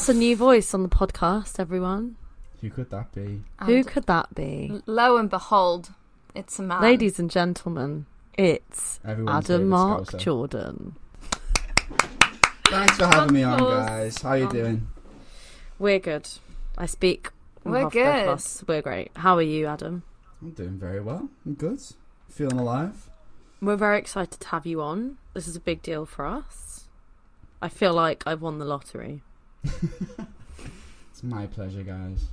Hell yeah! That's a new voice on the podcast, everyone. Who could that be? Who could that be? lo and behold, it's a man. Ladies and gentlemen, it's Everyone's Adam Mark Scouser. Jordan. Thanks for having me on, guys. How are you um, doing? We're good. I speak. on We're behalf of both of good. us. We're great. How are you, Adam? I'm doing very well. I'm good. Feeling alive. We're very excited to have you on. This is a big deal for us. I feel like I've won the lottery. It's my pleasure, guys.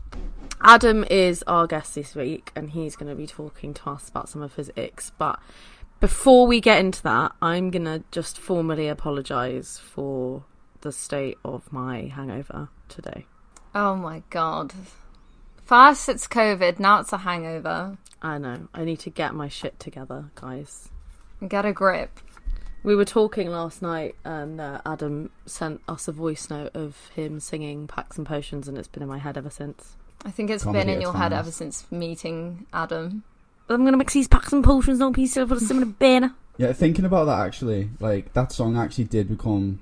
Adam is our guest this week, and he's going to be talking to us about some of his icks. But before we get into that, I'm going to just formally apologise for the state of my hangover today. Oh my god. First it's COVID, now it's a hangover. I know. I need to get my shit together, guys. Get a grip. We were talking last night, and uh, Adam sent us a voice note of him singing Packs and Potions, and it's been in my head ever since. I think it's Comedy been in your its head ever since meeting Adam. I'm gonna mix these packs and potions, don't piece of a bin. Yeah, thinking about that actually, like that song actually did become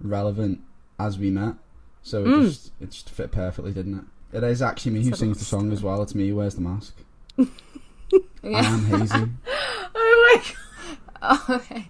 relevant as we met. So it Mm. just it just fit perfectly, didn't it? It is actually me who sings the song as well. It's me who wears the mask. I am Hazey. Oh my god. okay.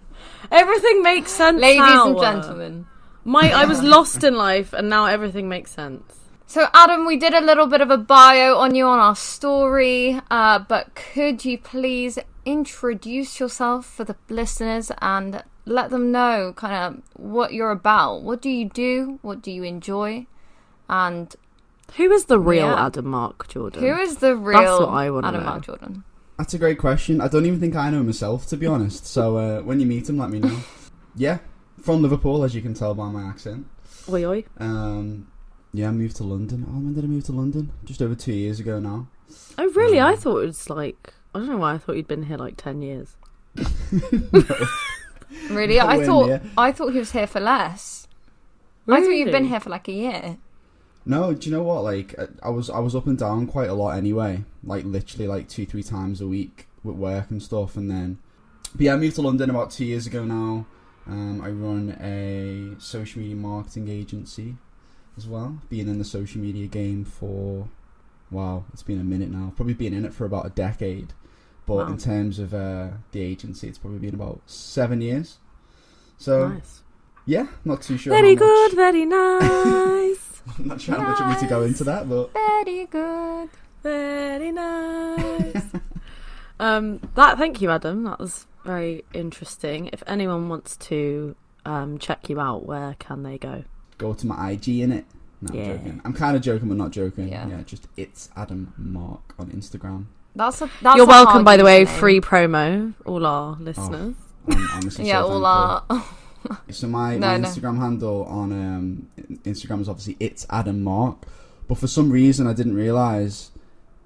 Everything makes sense. Ladies now. and gentlemen. My I was lost in life and now everything makes sense. So, Adam, we did a little bit of a bio on you on our story, uh, but could you please introduce yourself for the listeners and let them know kind of what you're about? What do you do? What do you enjoy? And Who is the real Yeah. Adam Mark Jordan? who is the real what I wanna Adam know. Mark Jordan? That's a great question. I don't even think I know myself, to be honest. So uh, when you meet him, let me know. Yeah, from Liverpool, as you can tell by my accent. Oi oi. Um, yeah, I moved to London. Oh, when did I move to London? Just over two years ago now. Oh really? I Um, thought it was like I don't know why I thought you'd been here like ten years. Really? I thought near. I thought he was here for less. I thought you'd been here for like a year. No, do you know what? Like, I- I was I was up and down quite a lot anyway. Like literally like two three times a week with work and stuff. And then, but yeah, I moved to London about two years ago now. Um, I run a social media marketing agency as well. Being in the social media game for wow, it's been a minute now. Probably been in it for about a decade. But Wow. in terms of uh, the agency, it's probably been about seven years. So nice. yeah, not too sure. Very good, very nice. I'm not sure how much of me to go into that, but Very good. very nice. um that thank you, Adam. That was very interesting. If anyone wants to um check you out, where can they go? go to my IG in it. No, Yeah. I'm joking. I'm kind of joking, but not joking. Yeah. Yeah. just it's Adam Mark on Instagram. That's a that's You're a welcome, by the way. username. Free promo, all our listeners. I'm honestly Yeah, so all our So my, No, my no. Instagram handle on um, Instagram is obviously it's Adam Mark, but for some reason I didn't realize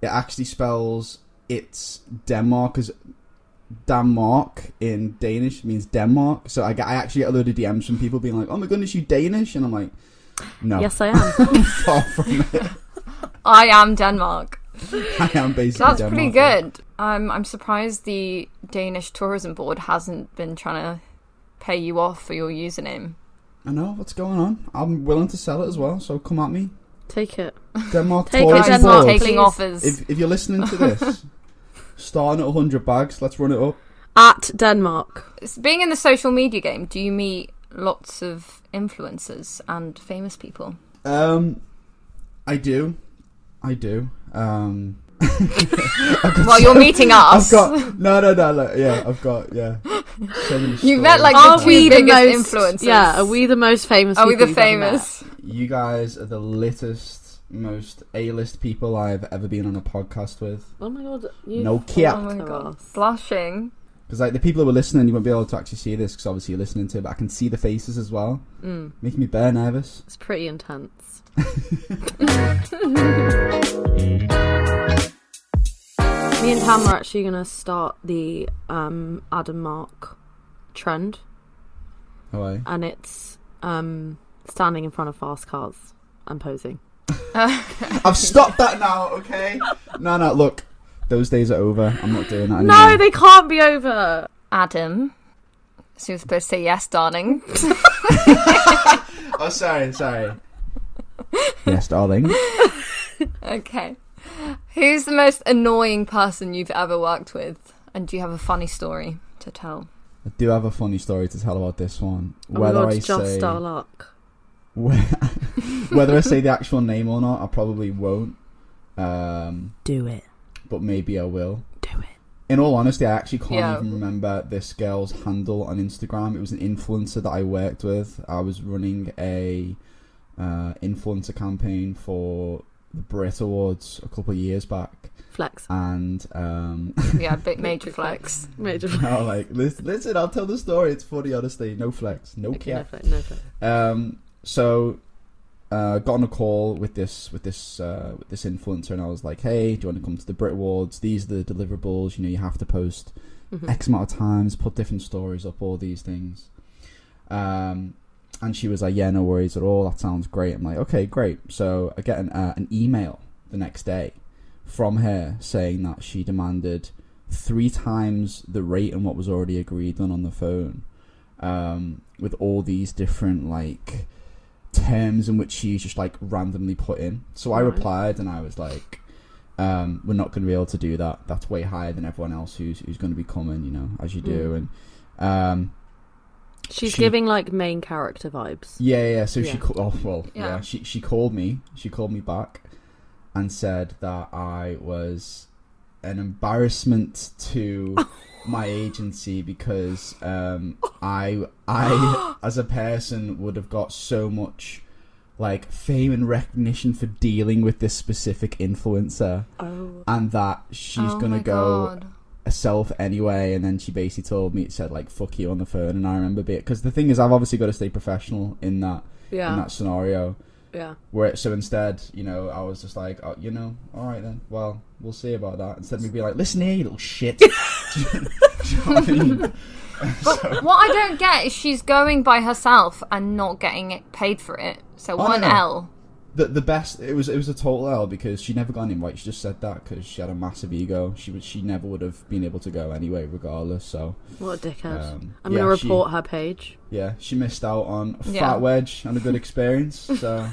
it actually spells it's Denmark as Denmark in Danish means Denmark. So I, get, I actually get a load of DMs from people being like, "Oh my goodness, you Danish?" And I'm like, "No, Yes, I am. far from it. I am Denmark. I am basically That's Denmark. pretty good. Um, I'm surprised the Danish tourism board hasn't been trying to pay you off for your username. I know what's going on. I'm willing to sell it as well, so come at me. Take it. Denmark Take it, tourism Guys, Denmark, board. taking offers. If, if you're listening to this, starting at 100 bags, let's run it up. At Denmark. S- Being in the social media game, do you meet lots of influencers and famous people? Um, I do, I do. Um, Well, you're meeting I've us. got no, no, no, like, yeah, I've got yeah. So many You met, stories. like, Are the two we the biggest most? influencers. Yeah, are we the most famous? Are we the you've ever met? famous? you guys are the littest, most A-list people I've ever been on a podcast with. Oh my god! You No cap. Oh my god, us. blushing. Because like the people who are listening, you won't be able to actually see this because obviously you're listening to it, but I can see the faces as well, Mm, making me bare nervous. it's pretty intense. Me and Tam are actually gonna start the um, Adam Mark trend, How and it's um, standing in front of fast cars and posing. I've stopped that now, okay? No, no, look. Those days are over. I'm not doing that anymore. No, they can't be over. Adam. So you're supposed to say yes, darling. oh, sorry, sorry. Yes, darling. Okay. Who's the most annoying person you've ever worked with? And do you have a funny story to tell? I do have a funny story to tell about this one. Oh Whether god, I just say our luck. whether I say the actual name or not, I probably won't. Um, Do it. but maybe I will. Do it. In all honesty, I actually can't Yeah. even remember this girl's handle on Instagram. It was an influencer that I worked with. I was running a uh, influencer campaign for the Brit Awards a couple of years back, Flex. and um, Yeah, big major flex. Major I was like, listen, listen, I'll tell the story. It's funny, honestly. No flex, no Okay, no flex. No flex. Um, so uh, got on a call with this with this uh, with this influencer, and I was like, "Hey, do you want to come to the Brit Awards? These are the deliverables. You know, you have to post Mhm. X amount of times, put different stories up, all these things." Um, and she was like, "Yeah, no worries at all. That sounds great." I'm like, "Okay, great." So I get an uh, an email the next day from her saying that she demanded three times the rate and what was already agreed on on the phone um, with all these different like terms in which she's just like randomly put in. So I replied and I was like, um, "We're not going to be able to do that. That's way higher than everyone else who's who's going to be coming, you know, as you do." Mm. And um, She's She- giving like main character vibes. yeah, yeah. yeah. So she Yeah. called. Oh well, yeah. Yeah. She she called me. She called me back and said that I was an embarrassment to my agency because um, I I as a person would have got so much like fame and recognition for dealing with this specific influencer Oh. and that she's Oh gonna go God. Herself anyway and then she basically told me it said like fuck you on the phone and I remember being because the thing is I've obviously got to stay professional in that yeah. in that scenario Yeah. where so instead you know I was just like oh, you know all right then well we'll see about that instead of me be like listen here you little shit you know what I mean? But what I don't get is she's going by herself and not getting paid for it. So Oh, one no. L. the the best it was it was a total L because she never got an invite she just said that because she had a massive ego she would she never would have been able to go anyway regardless so What a dickhead. um, I'm yeah, gonna she- report her page. yeah, she missed out on a Yeah. fat wedge and a good experience. So,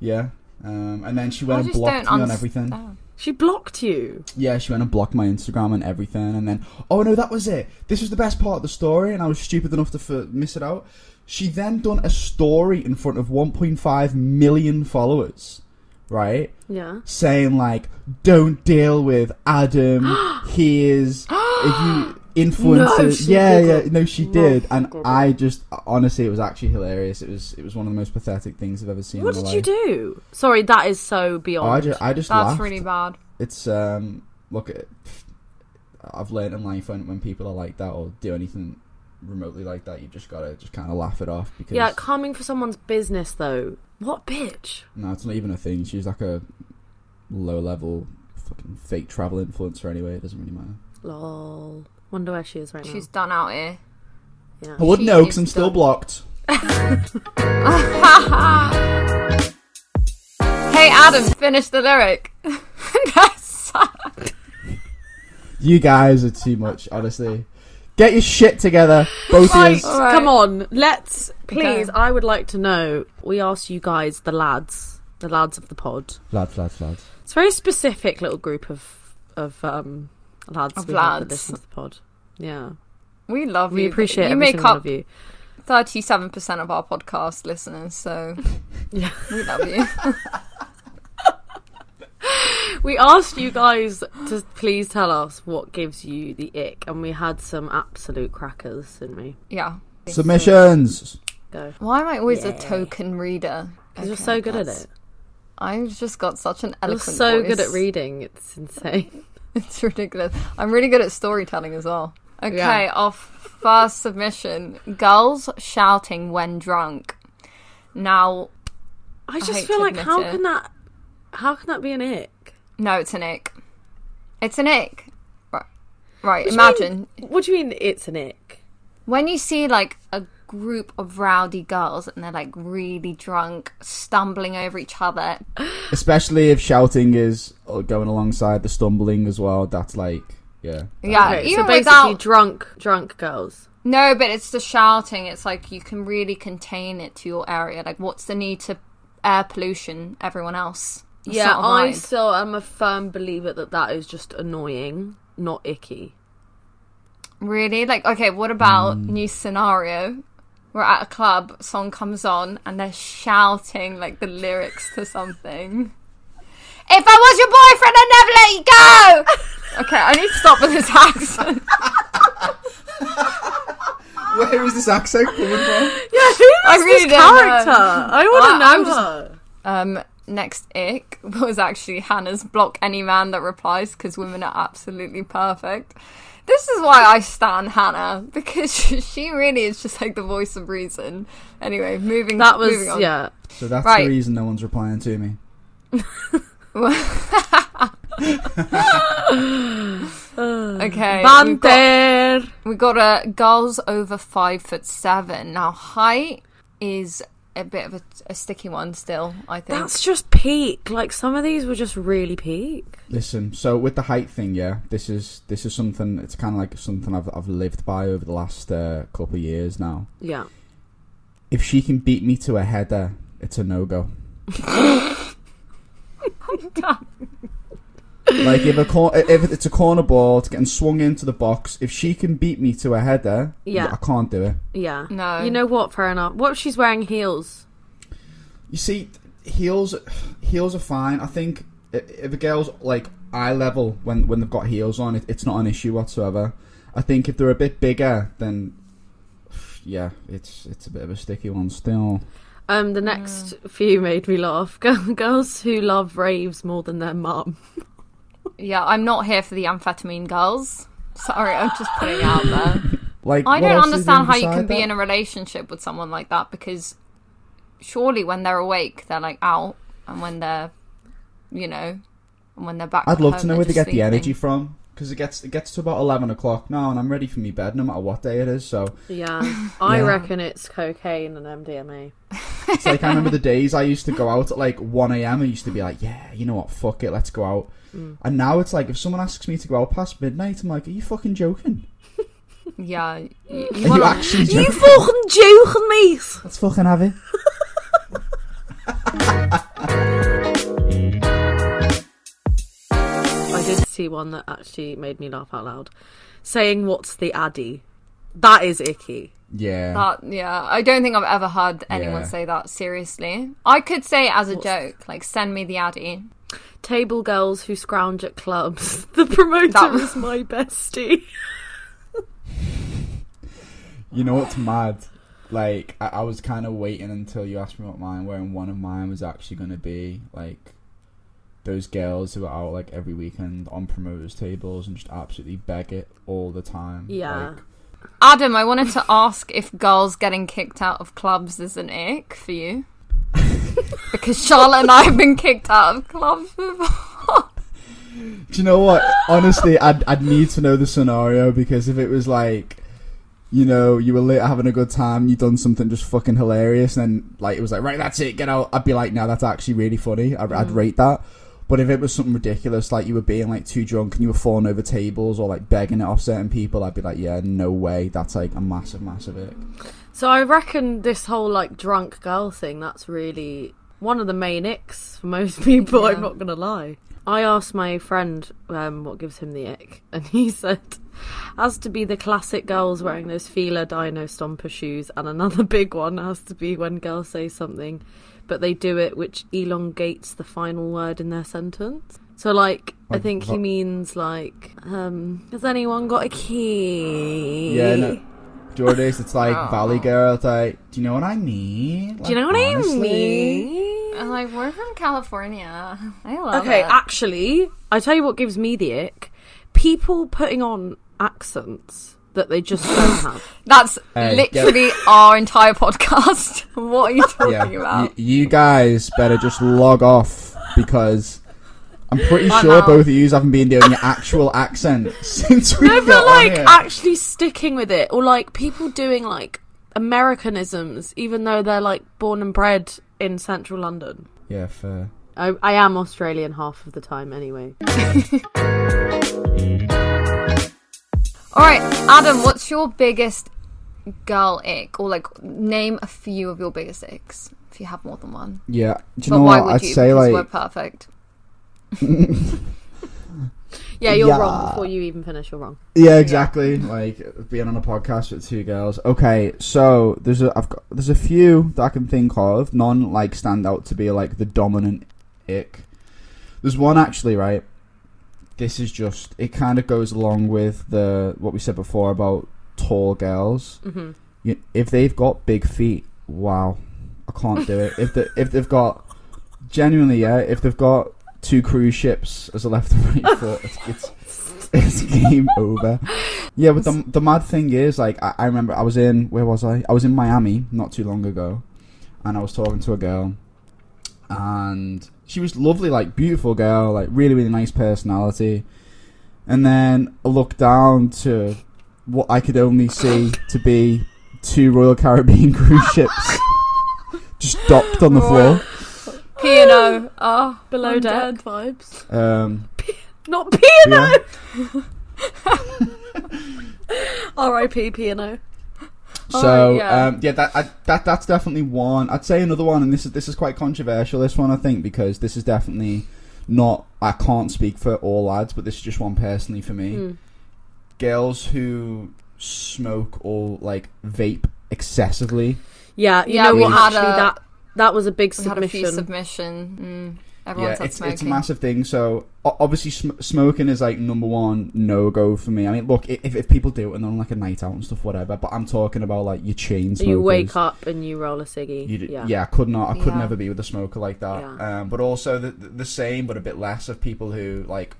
yeah. Um, and then she went and blocked me don't on everything. She blocked you. Yeah, she went and blocked my Instagram and everything. And then, oh no, that was it. This was the best part of the story, and I was stupid enough to f- miss it out. She then done a story in front of 1.5 million followers, right? Yeah. Saying like, "Don't deal with Adam. he is if you influencers." No, yeah, yeah, no, she No, did, and. I just honestly, it was actually hilarious. It was it was one of the most pathetic things I've ever seen. What did you do? Sorry, that is so beyond. Oh, I just, I just That's laughed. really bad. It's um, look, I've learned in life when when people are like that or do anything remotely like that, you just gotta just kind of laugh it off because yeah, coming for someone's business though. What bitch? no, it's not even a thing. She's like a low level fucking fake travel influencer anyway. It doesn't really matter. Lol. Wonder where she is right now. She's done out here. Yeah. I wouldn't She know because is I'm still done. blocked. Hey Adam, finish the lyric. That's You guys are too much, honestly. Get your shit together, both of you. All right. come on. Let's please. Okay. I would like to know. We asked you guys, the lads, the lads of the pod. Lads, lads, lads. It's a very specific little group of of um lads Of we have that lads. listen to the pod. Yeah, we love you. we you. appreciate you every make single one up of you. thirty-seven percent of our podcast listeners, so Yeah. we love you. We asked you guys to please tell us what gives you the ick, and we had some absolute crackers, didn't we? yeah. Submissions. Go. Why am I always a Yeah. token reader? Because you're Okay, so good at that's- it. I've just got such an You're eloquent so good at reading. It's insane. It's ridiculous. I'm really good at storytelling as well. Okay, Yeah. our first submission: girls shouting when drunk. Now, I just hate feel to like admit how it. can that how can that be an ick? No, it's an ick. It's an ick. Right, right. What do Imagine mean- what do you mean it's an ick? when you see like a group of rowdy girls and they're like really drunk, stumbling over each other. Especially if shouting is uh, going alongside the stumbling as well. That's like, yeah. Yeah, Okay, even so basically without drunk drunk girls. No, but it's the shouting. It's like you can really contain it to your area. Like, what's the need to air pollution everyone else? That's yeah, I a I still am a firm believer that that is just annoying, not icky. Really? Like, okay, what about Mm. new scenario? We're at a club, song comes on, and they're shouting like the lyrics to something. If I was your boyfriend, I'd never let you go. okay, I need to stop with this accent. Where is this accent coming from? Yeah, who I is really this don't know. character? I want I- to know just- her. Um, next ick was actually Hannah's block any man that replies because women are absolutely perfect. This is why I stan Hannah because she really is just like the voice of reason. Anyway, moving. That was moving on. yeah. So that's Right. the reason no one's replying to me. Okay. We've got, we got a girls over five foot seven. Now height is a bit of a, a sticky one still. I think. That's just peak. Like some of these were just really peak. Listen, so with the height thing, yeah, this is this is something. It's kind of like something I've I've lived by over the last uh, couple of years now. Yeah. If she can beat me to a header, it's a no go. like if a cor- if it's a corner ball, it's getting swung into the box. If she can beat me to a header, Yeah. I can't do it. Yeah. No. You know what? Fair enough. What if she's wearing heels? You see, heels heels are fine. I think if a girl's like eye level when when they've got heels on, it, it's not an issue whatsoever. I think if they're a bit bigger, then yeah, it's it's a bit of a sticky one still. Um, the next few made me laugh. Girls who love raves more than their mum. Yeah, I'm not here for the amphetamine girls. Sorry, I'm just putting it out there. Like I don't else is there understand how you can be in a relationship with someone like that because surely when they're awake, they're like out, and when they're, you know, and when they're back. I'd love home, to know where they get the energy from because it gets it gets to about eleven o'clock now, and I'm ready for me bed no matter what day it is. So Yeah. I Yeah. reckon it's cocaine and MDMA. it's like I remember the days I used to go out at like one a.m. I used to be like, yeah, you know what, fuck it, let's go out. Mm. And now it's like if someone asks me to go out past midnight, I'm like, are you fucking joking? Yeah, you, you Are you wanna- actually You joking? fucking joking me! Let's fucking have it. did see one that actually made me laugh out loud. Saying, What's the Addy? That is icky. Yeah. That yeah, I don't think I've ever heard anyone Yeah. say that seriously. I could say it as a What's- joke, like send me the addy. Table girls who scrounge at clubs. The promoter That was- my bestie. You know what's mad? Like I, I was kind of waiting until you asked me what mine were, and one of mine was actually going to be like those girls who are out like every weekend on promoters' tables and just absolutely beg it all the time. Yeah. Like, Adam, I wanted to ask if girls getting kicked out of clubs is an ick for you. because Charlotte and I have been kicked out of clubs before. Do you know what? Honestly, I'd I'd need to know the scenario because if it was like, you know, you were lit having a good time, you'd done something just fucking hilarious, and then like it was like, right, that's it, get out. I'd be like, no, that's actually really funny. I'd, I'd Mm. rate that. But if it was something ridiculous, like you were being like too drunk and you were falling over tables or like begging it off certain people, I'd be like, yeah, no way. That's like a massive, massive ick. So I reckon this whole like drunk girl thing, that's really one of the main icks for most people, Yeah. I'm not gonna lie. I asked my friend um, what gives him the ick, and he said has to be the classic girls wearing those Fila Dino Stomper shoes, and another big one has to be when girls say something, but they do it which elongates the final word in their sentence. So like, I think he means like, um, has anyone got a key? Yeah, no. Jordays, it's like Oh. Valley Girl. It's like, do you know what I mean? Do you know Like, what I mean? I'm like, we're from California. I love Okay, it. actually, I tell you what gives me the ick: people putting on accents that they just don't have. That's Hey, literally our entire podcast. what are you talking yeah, about? y- you guys better just log off because I'm pretty I'm sure out. both of you haven't been doing your actual accent since we No, got but on like here. actually sticking with it, or like people doing like Americanisms, even though they're like born and bred in central London. yeah, fair. I, I am Australian half of the time, anyway. All right, Adam, what's your biggest girl ick, or like name a few of your biggest icks if you have more than one. Yeah. Do you but know why what? would I'd you? say because we're like perfect. Yeah, you're Yeah. wrong before you even finish. You're wrong. Yeah, exactly. Like being on a podcast with two girls. Okay, so there's a I've got there's a few that I can think of. None like stand out to be like the dominant ick. There's one actually, right? This is just it kind of goes along with the what we said before about tall girls. hmm You, if they've got big feet, wow, I can't do it. If they if they've got genuinely, yeah, if they've got two cruise ships as a left and right foot, it's, it's it's game over. Yeah, but the the mad thing is, like, I, I remember I was in where was I? I was in Miami not too long ago, and I was talking to a girl, and she was lovely, like beautiful girl, like really really nice personality, and then I looked down to what I could only see to be two Royal Caribbean cruise ships just docked on the floor. P and O. Oh, Below I'm deck dead. vibes. Um, P- Not P and yeah. O. R.I.P. P and O. So Oh, yeah. um, yeah, that I, that that's definitely one. I'd say another one, and this is this is quite controversial. This one I think because this is definitely not. I can't speak for all lads, but this is just one personally for me. Mm. Girls who smoke or like vape excessively. Yeah, you Yeah, know we what? had Actually, a- that that was a big We had a few submission. submission. Mm. Everyone's yeah, it's smoking. it's a massive thing. So obviously, sm- smoking is like number one no go for me. I mean, look, if if people do it and they're on like a night out and stuff, whatever. But I'm talking about like your chain smokers. you wake up and you roll a ciggy. You d- yeah. yeah. I could not. I could Yeah. never be with a smoker like that. Yeah. Um, but also the, the the same, but a bit less of people who like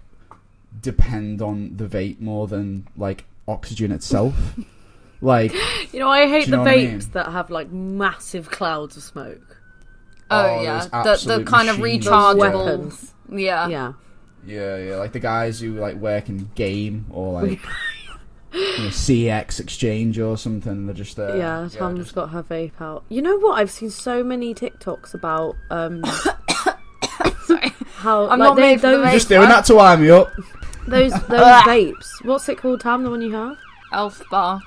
depend on the vape more than like oxygen itself. like, You know, I hate Do you the know what I vapes mean? that have like massive clouds of smoke. Oh, oh, yeah, the the kind of machines. Rechargeable. weapons. Yeah. Yeah. yeah, yeah, like the guys who like work in game or like you know, CeX exchange or something. They're just uh, yeah, Tam's just- got her vape out. You know what? I've seen so many TikToks about um how I'm like, not they, made for the those, vape. just doing that to wind me up. those those vapes. What's it called, Tam? The one you have? Elf bar.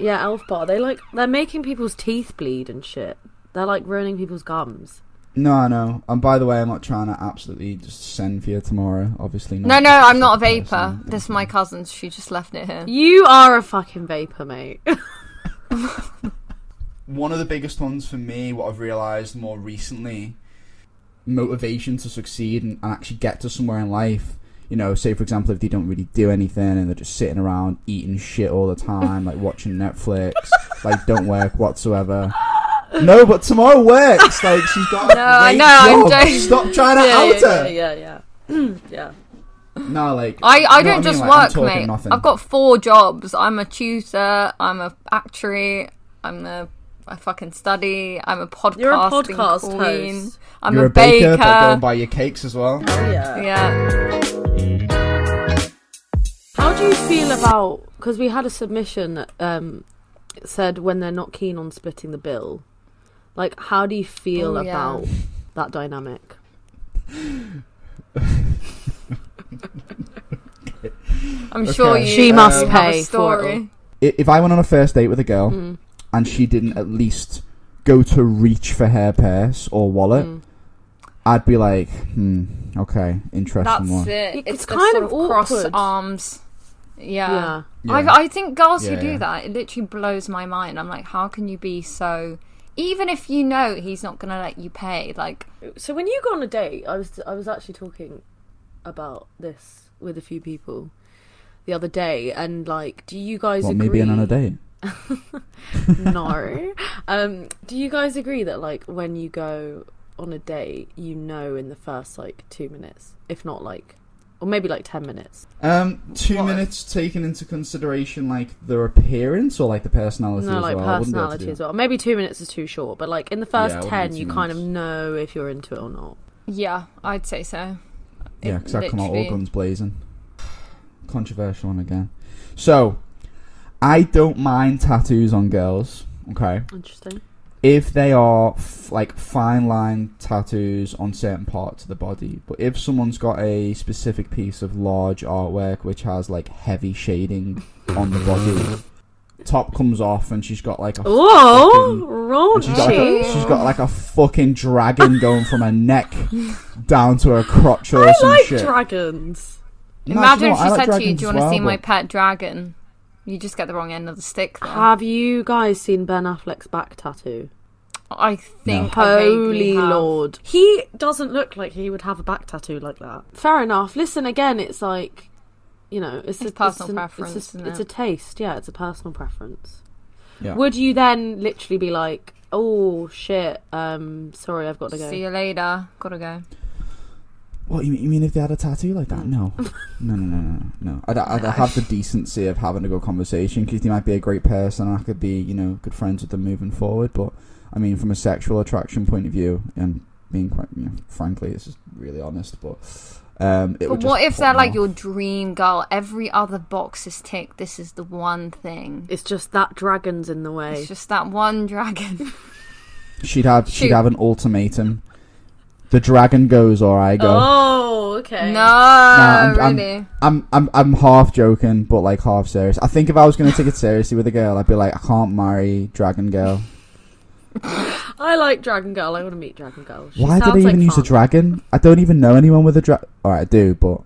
Yeah, Elf Bar. They like they're making people's teeth bleed and shit. They're like ruining people's gums. No, I know. And by the way, I'm not trying to absolutely just send for you tomorrow. Obviously, not. No, no, I'm not a Person. vapor. This is my cousin's. She just left it here. You are a fucking vapor, mate. one of the biggest ones for me, what I've realised more recently, motivation to succeed and, and actually get to somewhere in life. You know, say for example, if they don't really do anything and they're just sitting around eating shit all the time, like watching Netflix, like don't work whatsoever. No, but tomorrow works. Like she's got. No, I great know, I'm job. joking. Stop trying to yeah, out yeah, her. yeah, yeah, yeah. yeah. No, like I, I don't just mean? I'm work, talking mate. nothing. I've got four jobs. I'm a tutor. I'm a actuary. I'm a I fucking study. I'm a podcasting You're a podcast queen. host. I'm You're a, a baker, baker. but go and buy your cakes as well. Oh, yeah. yeah. How do you feel about because we had a submission that um, said when they're not keen on splitting the bill, like how do you feel Oh, yeah. about that dynamic? I'm sure Okay. you. She uh, must have a pay for it story. If I went on a first date with a girl Mm. and she didn't at least go to reach for her purse or wallet, Mm. I'd be like, hmm, okay, interesting That's one. it. It's It's, kind sort of of cross awkward. arms. Yeah. Yeah. Yeah. I, I think girls Yeah, who do yeah. that, it literally blows my mind. I'm like, how can you be so? Even if you know he's not gonna let you pay, like, So when you go on a date, I was I was actually talking about this with a few people the other day, and like, do you guys What, agree? me being on a date? no. Um, do you guys agree that like when you go on a date, you know in the first like two minutes, if not like, or maybe like ten minutes? Um, two What? minutes taking into consideration like their appearance or like the personality No, as like well. I wouldn't be able to personality as well. Maybe two minutes is too short, but like in the first Yeah, ten, you two kind of know if you're into it or not. yeah, I'd say so. Yeah, It because I come out all guns blazing. Controversial one again. So, I don't mind tattoos on girls. Okay, Interesting. If they are f- like fine line tattoos on certain parts of the body, but if someone's got a specific piece of large artwork which has like heavy shading on the body, top comes off and she's got like a Oh, and she's got, like a, she's got like a fucking dragon going from her neck down to her crotch or I some like shit. dragons. No, do Imagine you know if what? she I like said to you, "Do you want to well, see my but- pet dragon?" You just get the wrong end of the stick. There. Have you guys seen Ben Affleck's back tattoo? I think I Holy have. lord. He doesn't look like he would have a back tattoo like that. Fair enough. Listen, again, it's like, you know, it's, It's a personal it's an- preference, It's, a, isn't it's a taste. Yeah, it's a personal preference. Yeah. Would you then literally be like, oh shit, um, sorry, I've got to go? See you later. Gotta go. What you mean, you mean if they had a tattoo like that? No, no, no, no, no, no. I'd, I'd have the decency of having a good conversation because they might be a great person and I could be, you know, good friends with them moving forward. But I mean, from a sexual attraction point of view, and being quite, you know, frankly, it's just really honest. But um, it But would what if they're me like off. your dream girl? Every other box is ticked. This is the one thing. It's just that dragon's in the way. It's just that one dragon. She'd have she'd have an ultimatum. The dragon goes or I go. Oh, okay. no, I'm- I'm- really. I'm I'm I'm half joking, but like half serious. I think if I was going to take it seriously with a girl, I'd be like, I can't marry Dragon Girl. I like Dragon Girl. I want to meet Dragon Girl. She Why did sounds I even like use a dragon? I don't even know anyone with a dragon. Alright, I do, but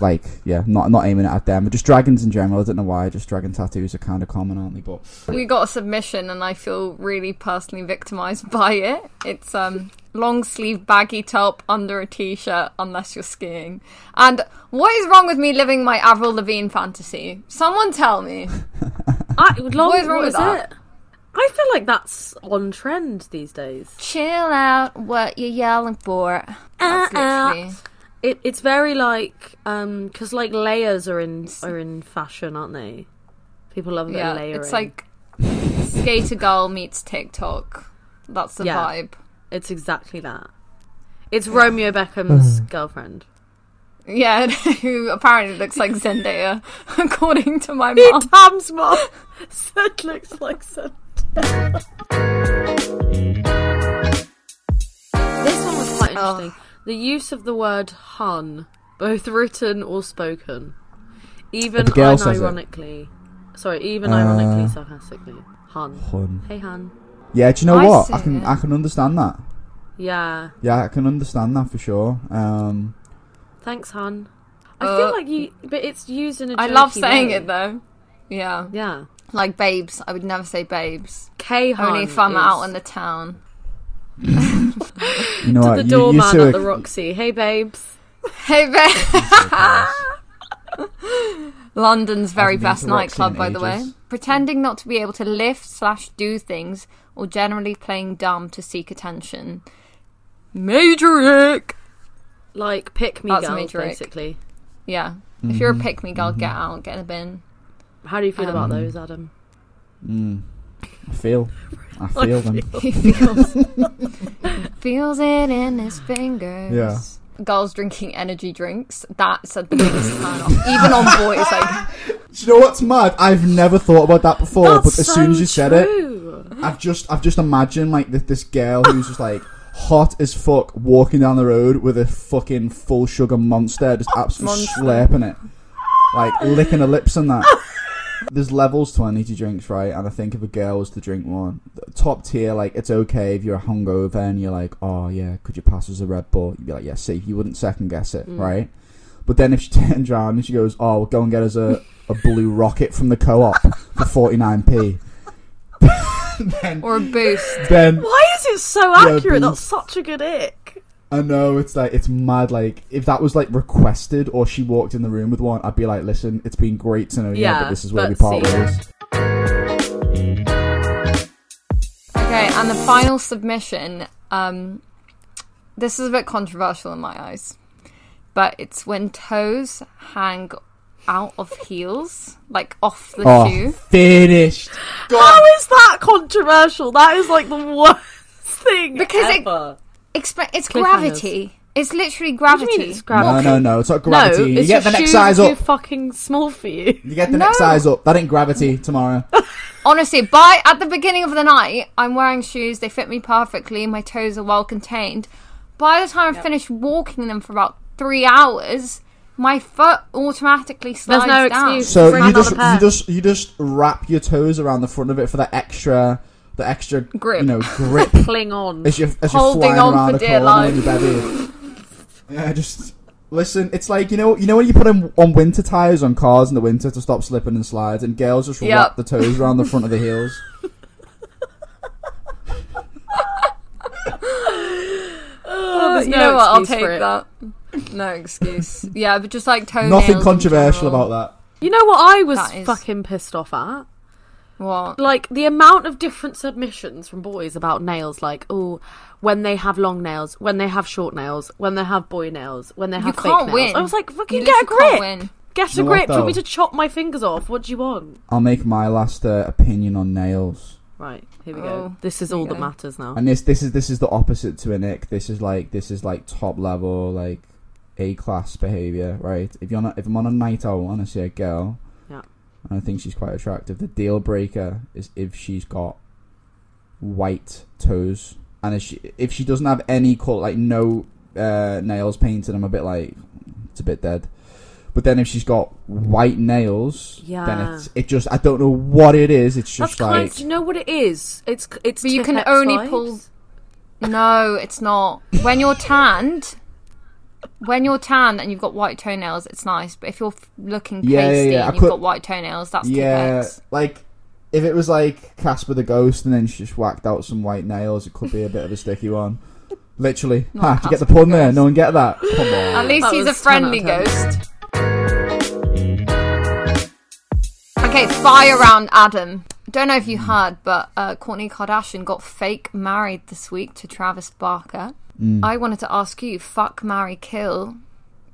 like, yeah, not not aiming it at them, but just dragons in general. I don't know why. Just dragon tattoos are kind of common, aren't they? But We got a submission, and I feel really personally victimized by it. It's um long sleeve baggy top under a t-shirt, unless you're skiing. And what is wrong with me living my Avril Lavigne fantasy? Someone tell me. I, long, What is wrong what with is that? it? I feel like that's on trend these days. Chill out. What you yelling for? That's Uh-uh. literally. It, it's very like um because like layers are in are in fashion, aren't they? People love a bit Yeah, of layering. it's like skater girl meets TikTok. That's the Yeah. vibe. it's exactly that. It's Romeo Beckham's girlfriend. Yeah, who apparently looks like Zendaya, according to my Me mom. Tam's mom said looks like Zendaya. This one was quite Oh. Interesting. The use of the word "hun," both written or spoken, even The girl says unironically. Sorry, even Uh. ironically, sarcastically. Hun. hun. Hey, hun. Yeah, do you know I what? I can it. I can understand that. Yeah. Yeah, I can understand that for sure. Um, Thanks, hun. I Uh, feel like you, but it's used in a. I love saying way. it though. Yeah, Yeah. like babes. I would never say babes. K hun. Only if I'm is out in the town. you know to what? the doorman you're so at the Roxy. Hey, babes. Hey babe. London's very best nightclub, in by the way. Pretending not to be able to lift slash do things, or generally playing dumb to seek attention. Major ick. Like pick me That's girls, major ick. basically. Yeah. If you're a Mhm. pick me girl, get Mhm. out, get in the bin. How do you feel about Um, those, Adam? Mm, I feel. I feel them. He feels, feels it in his fingers. Yeah. Girls drinking energy drinks. That's a the biggest turn off. Even on boys, like Do you know what's mad? I've never thought about that before, but as soon as you said it. I've just I've just imagined like this, this girl who's just like hot as fuck walking down the road with a fucking full sugar monster, just absolutely Monster. slurping it, like licking her lips and that. There's levels to energy drinks, right? And I think if a girl was to drink one, top tier, like it's okay if you're a hungover and you're like, oh yeah, could you pass us a Red Bull? You'd be like, yeah, see, you wouldn't second guess it, Mm. right? But then if she turns around and she goes, oh, we'll go and get us a, a blue rocket from the co-op for 49p. then, or a boost. then Why is it so Yeah, accurate? That's such a good ick. I know it's like it's mad. Like if that was like requested or she walked in the room with one, I'd be like, "Listen, it's been great to know you, Yeah, but this is where we part ways." Okay, and the final submission. Um, this is a bit controversial in my eyes, but it's when toes hang out of heels, like off the Oh, shoe. finished. How is that controversial? That is like the worst thing Because it- ever. Expe- it's gravity. It's literally What do you gravity. mean it's gravity? No, no, no. It's not gravity. No, you get the next size are too up. fucking small for you. You get the No. next size up. That ain't gravity. Tomorrow. Honestly, by at the beginning of the night, I'm wearing shoes. They fit me perfectly. My toes are well contained. By the time I've finished walking them for about three hours, My foot automatically slides no down. excuse. So Bring you another just pair. you just you just wrap your toes around the front of it for that extra the extra Grip. you know grip Cling on. as you as you're Holding flying on around for a dear corner in your belly. Yeah, just listen. It's like you know you know when you put them on winter tires on cars in the winter to stop slipping and slides, and girls just Yep. wrap the toes around the front of the heels. Oh, there's you no know what? I'll take that. No excuse. yeah, but just like toenails. Nothing controversial about that. You know what I was fucking pissed off at? What? Like the amount of different submissions from boys about nails, like oh, when they have long nails, when they have short nails, when they have boy nails, when they have You fake can't nails. win. I was like, fucking You get a literally can't grip, win. get You a know what, grip. Do you want me though? to chop my fingers off? What do you want? I'll make my last uh, opinion on nails. Right, here we Oh, go. This is here all that go. matters now. And this this is this is the opposite to a nick. This is like this is like top level like A class behavior, right? If you're not if I'm on a night out and I see a girl, Yeah. And I think she's quite attractive, the deal breaker is if she's got white toes, and if she if she doesn't have any color, like no uh, nails painted, I'm a bit like it's a bit dead. But then if she's got white nails, yeah. then Yeah. it's it just I don't know what it is. It's just kind. like Do you know what it is? It's it's. But you can only vibes. pull- No, it's not. When you're tanned, when you're tan and you've got white toenails, it's nice. But if you're looking pasty Yeah, yeah, yeah, I and you've could- got white toenails, that's yeah, Tipp-Ex. like if it was like Casper the Ghost and then she just whacked out some white nails, it could be a bit of a sticky one. Literally, Not ha, did you get the Casper the pun there? No one get that. Come on. At least That he's a was 10 out of friendly ghost. Okay, fire round Adam. Don't know if you heard, but uh, Kourtney Kardashian got fake married this week to Travis Barker. Mm. I wanted to ask you, fuck, marry, kill,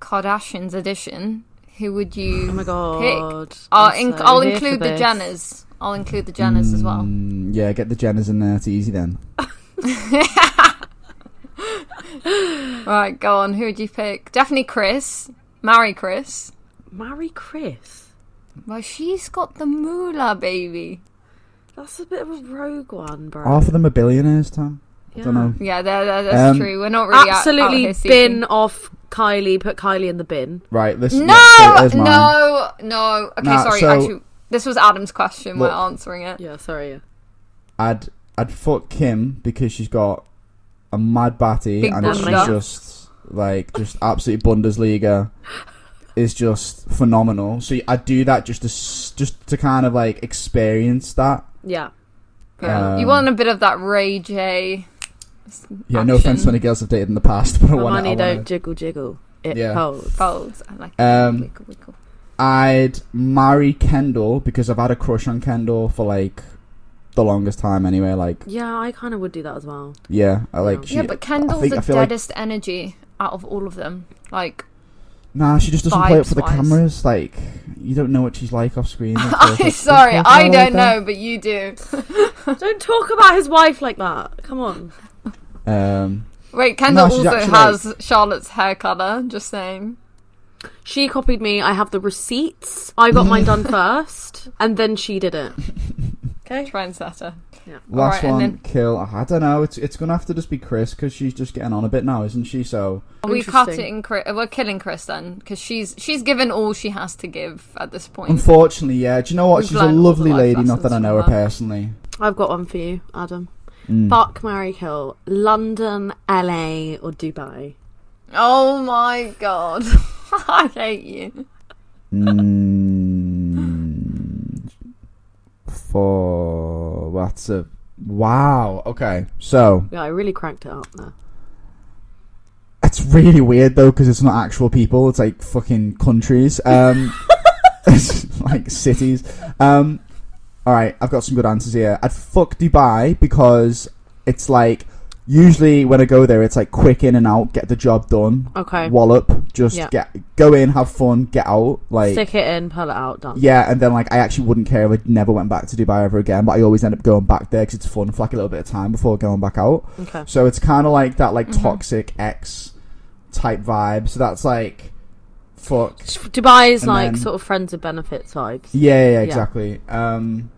Kardashian's edition. Who would you Oh my god! I'll, I'm inc- so I'll include the this. Jenners. I'll include the Jenners as well. Mm, yeah, get the Jenners in there. It's easy then. Right, go on. Who would you pick? Definitely Kris. Marry Kris. Marry Kris. Well, she's got the moolah, baby. That's a bit of a rogue one, bro. Half of them are billionaires, Tam. I don't Yeah. know. Yeah, that, that, that's Um, true. We're not really out- out Absolutely here bin off Kylie. Put Kylie in the bin. Right, listen. No, yeah, so no, no. Okay, Nah, sorry. so- actually, this was Adam's question. Look. We're answering it. Yeah, sorry. Yeah. I'd I'd fuck Kim because she's got a mad batty Big and she's bunda. just like just absolute Bundesliga is just phenomenal. So I'd do that just to just to kind of like experience that. Yeah. Yeah. you Um, want a bit of that Ray J. Yeah, no offense to any girls I've dated in the past, but I My want money to. don't jiggle jiggle. It Yeah. holds. folds. I like Um, it. Wiggle, wiggle. I'd marry Kendall because I've had a crush on Kendall for like the longest time anyway. Like, Yeah, I kind of would do that as well. yeah, I like. Yeah. She, yeah, but Kendall's think- the feel like- deadest energy out of all of them. Like, Nah, she just doesn't play up for the Vibes-wise. cameras. Like, you don't know what she's like off screen. I'm Don't sorry, I don't that. know, but you do. Don't talk about his wife like that. Come on. Um, Wait, Kendall she's also actually, has Charlotte's hair color. Just saying. She copied me. I have the receipts. I got mine done first, and then she did it. Okay. Trendsetter. last Alright, and one, then- kill. I don't know. It's it's gonna have to just be Kris because she's just getting on a bit now, isn't she? So we cut it in. Kris, we're killing Kris then because she's she's given all she has to give at this point. unfortunately, yeah. Do you know what? We've she's a lovely lady. Not that I know her her. personally. I've got one for you, Adam. Mm. Fuck, marry, kill. London, LA, or Dubai? Oh my god, I hate you. Mm, for what's a wow? Okay, so Yeah, I really cranked it up there. it's really weird though because it's not actual people. It's like fucking countries. Um, it's like cities. Um, all right, I've got some good answers here. I'd fuck Dubai because it's like usually when I go there, it's like quick in and out, get the job done, Okay. wallop, just Yeah. get go in, have fun, get out. Like Stick it in, pull it out, done. yeah, and then like I actually wouldn't care if I never went back to Dubai ever again, but I always end up going back there because it's fun for like a little bit of time before going back out. Okay. So it's kind of like that like Mhm. toxic ex type vibe. So that's like fuck. Dubai is And like then- sort of friends of benefits vibes. Yeah, yeah, yeah, Yeah. exactly. Um,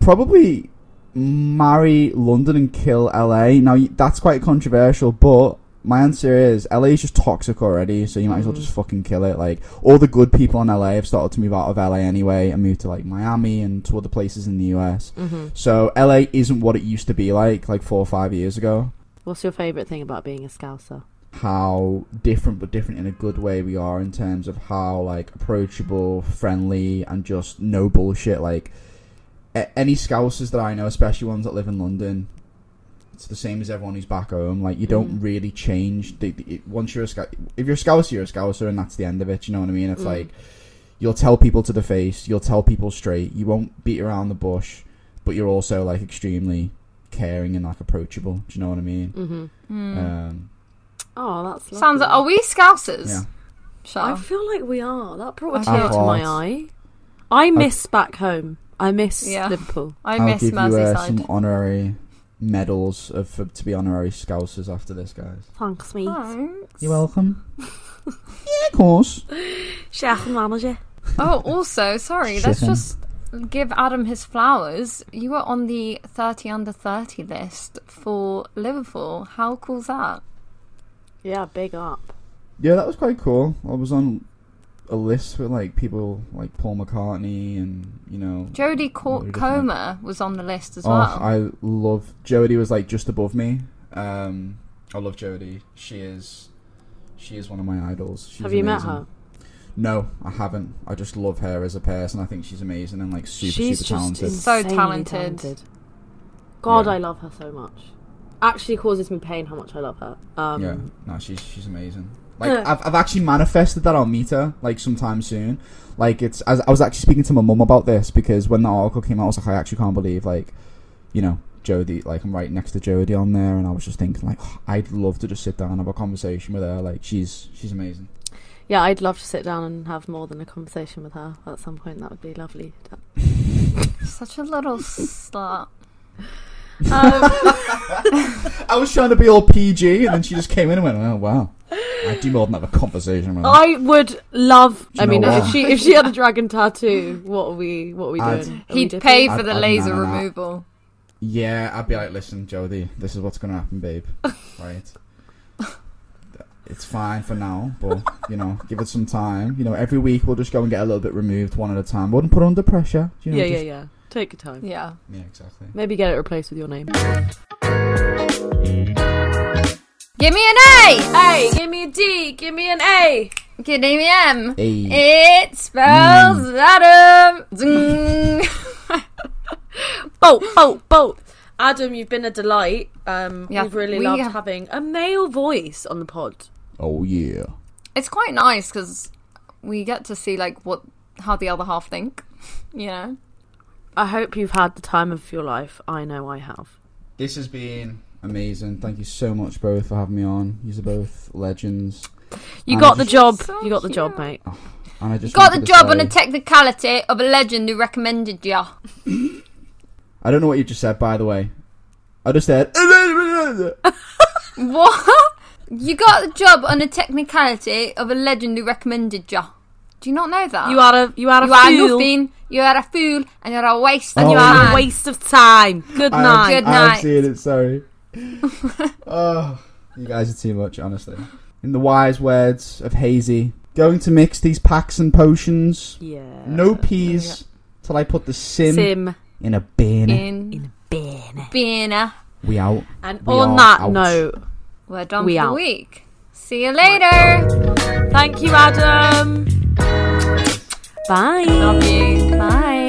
probably marry London and kill LA. Now that's quite controversial, but my answer is LA is just toxic already, so you might as well Mhm. just fucking kill it. Like all the good people in LA have started to move out of LA anyway and move to like Miami and to other places in the US. hmm So LA isn't what it used to be like like four or five years ago. What's your favourite thing about being a Scouser? How different, but different in a good way we are in terms of how like approachable, friendly, and just no bullshit. Like any Scousers that I know, especially ones that live in London, it's the same as everyone who's back home. Like you don't Mm. really change. The, the, once you're a Scout, if you're a Scouser, you're a Scouser, and that's the end of it. You know what I mean? It's Mm. like you'll tell people to the face, you'll tell people straight. You won't beat around the bush, but you're also like extremely caring and like approachable. Do you know what I mean? hmm Hmm. Um, Oh, that's lovely. Sounds like, are we Scousers? yeah. I feel like we are. That brought a tear to my eye. I miss back home. I miss Yeah. Liverpool. I I'll miss give you uh, some honorary medals of for, to be honorary Scousers after this, guys. Thanks, me. Thanks. You're welcome. yeah, of course. Chef and manager. Oh, also, sorry, let's Chicken. just give Adam his flowers. You were on the 30 under 30 list for Liverpool. How cool's that? Yeah, big up. Yeah, that was quite cool. I was on a list with like people like Paul McCartney and you know. Jodie Co- loads of different- Comer was on the list as Oh, well. I love Jodie. Was like just above me. Um, I love Jodie. She is, she is one of my idols. She's Have you met her? No, I haven't. I just love her as a person. I think she's amazing and like super She's super just talented. So insanely talented. God, Yeah. I love her so much. Actually, causes me pain how much I love her. Um, yeah, no, she's she's amazing. Like I've I've actually manifested that I'll meet her like sometime soon. Like it's as I was actually speaking to my mum about this because when the article came out, I was like, I actually can't believe like, you know, Jodie. Like I'm right next to Jodie on there, and I was just thinking like, oh, I'd love to just sit down and have a conversation with her. Like she's she's amazing. Yeah, I'd love to sit down and have more than a conversation with her at some point. That would be lovely. Such a little slut. Um, I was trying to be all PG, and then she just came in and went, oh wow, I do more than have a conversation with her. I would love. I mean, if she if she had a dragon tattoo, what are we what are we I'd- doing? Are we He'd dipping? pay for I'd- the I'd- laser no, no, no. removal. Yeah, I'd be like, listen, Jodie, this is what's gonna happen, babe. right? It's fine for now, but you know, give it some time. You know, every week we'll just go and get a little bit removed one at a time. Wouldn't put her under pressure. You know, yeah, yeah, just- yeah. Take your time. Yeah. yeah, exactly. Maybe get it replaced with your name. Give me an A! A, give me a D, give me an A. Give me an M. It spells Adam. Zing. Boat, boat, boat. Adam, you've been a delight. Um, Yeah, we've really we loved have- having a male voice on the pod. oh yeah. it's quite nice because we get to see like what how the other half think. You know. I hope you've had the time of your life. I know I have. This has been amazing. Thank you so much, both, for having me on. You're both legends. You And got I the job. So you got the job, cute. mate. Oh, and I just Got the wanted to job on a technicality of a legend who recommended ya. I don't know what you just said, by the way. I just said. What? You got the job on a technicality of a legend who recommended ya. Do you not know that? You are a you are a You are fool. nothing. You are a fool, and you're a waste. Oh, of you are yeah. a waste of time. Good I'm- night. I'm night. seeing it, sorry. oh, you guys are too much, honestly. In the wise words of Hazey, going to mix these packs and potions. Yeah. No peas till I put the sim, Sim in a bin. In in a bin. Bina. We out. And We on that out. note, We're done We for the week. See you later. thank you, Adam. Bye. Love you. Bye.